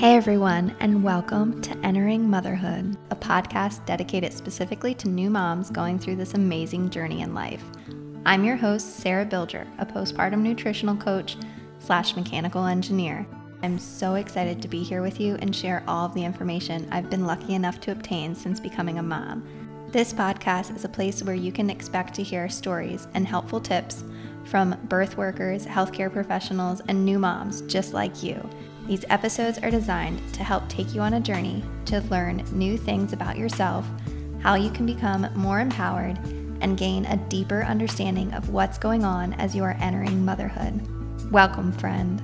Hey everyone, and welcome to Entering Motherhood, a podcast dedicated specifically to new moms going through this amazing journey in life. I'm your host, Sarah Bilger, a postpartum nutritional coach slash mechanical engineer. I'm so excited to be here with you and share all of the information I've been lucky enough to obtain since becoming a mom. This podcast is a place where you can expect to hear stories and helpful tips from birth workers, healthcare professionals, and new moms just like you. These episodes are designed to help take you on a journey to learn new things about yourself, how you can become more empowered, and gain a deeper understanding of what's going on as you are entering motherhood. Welcome, friend.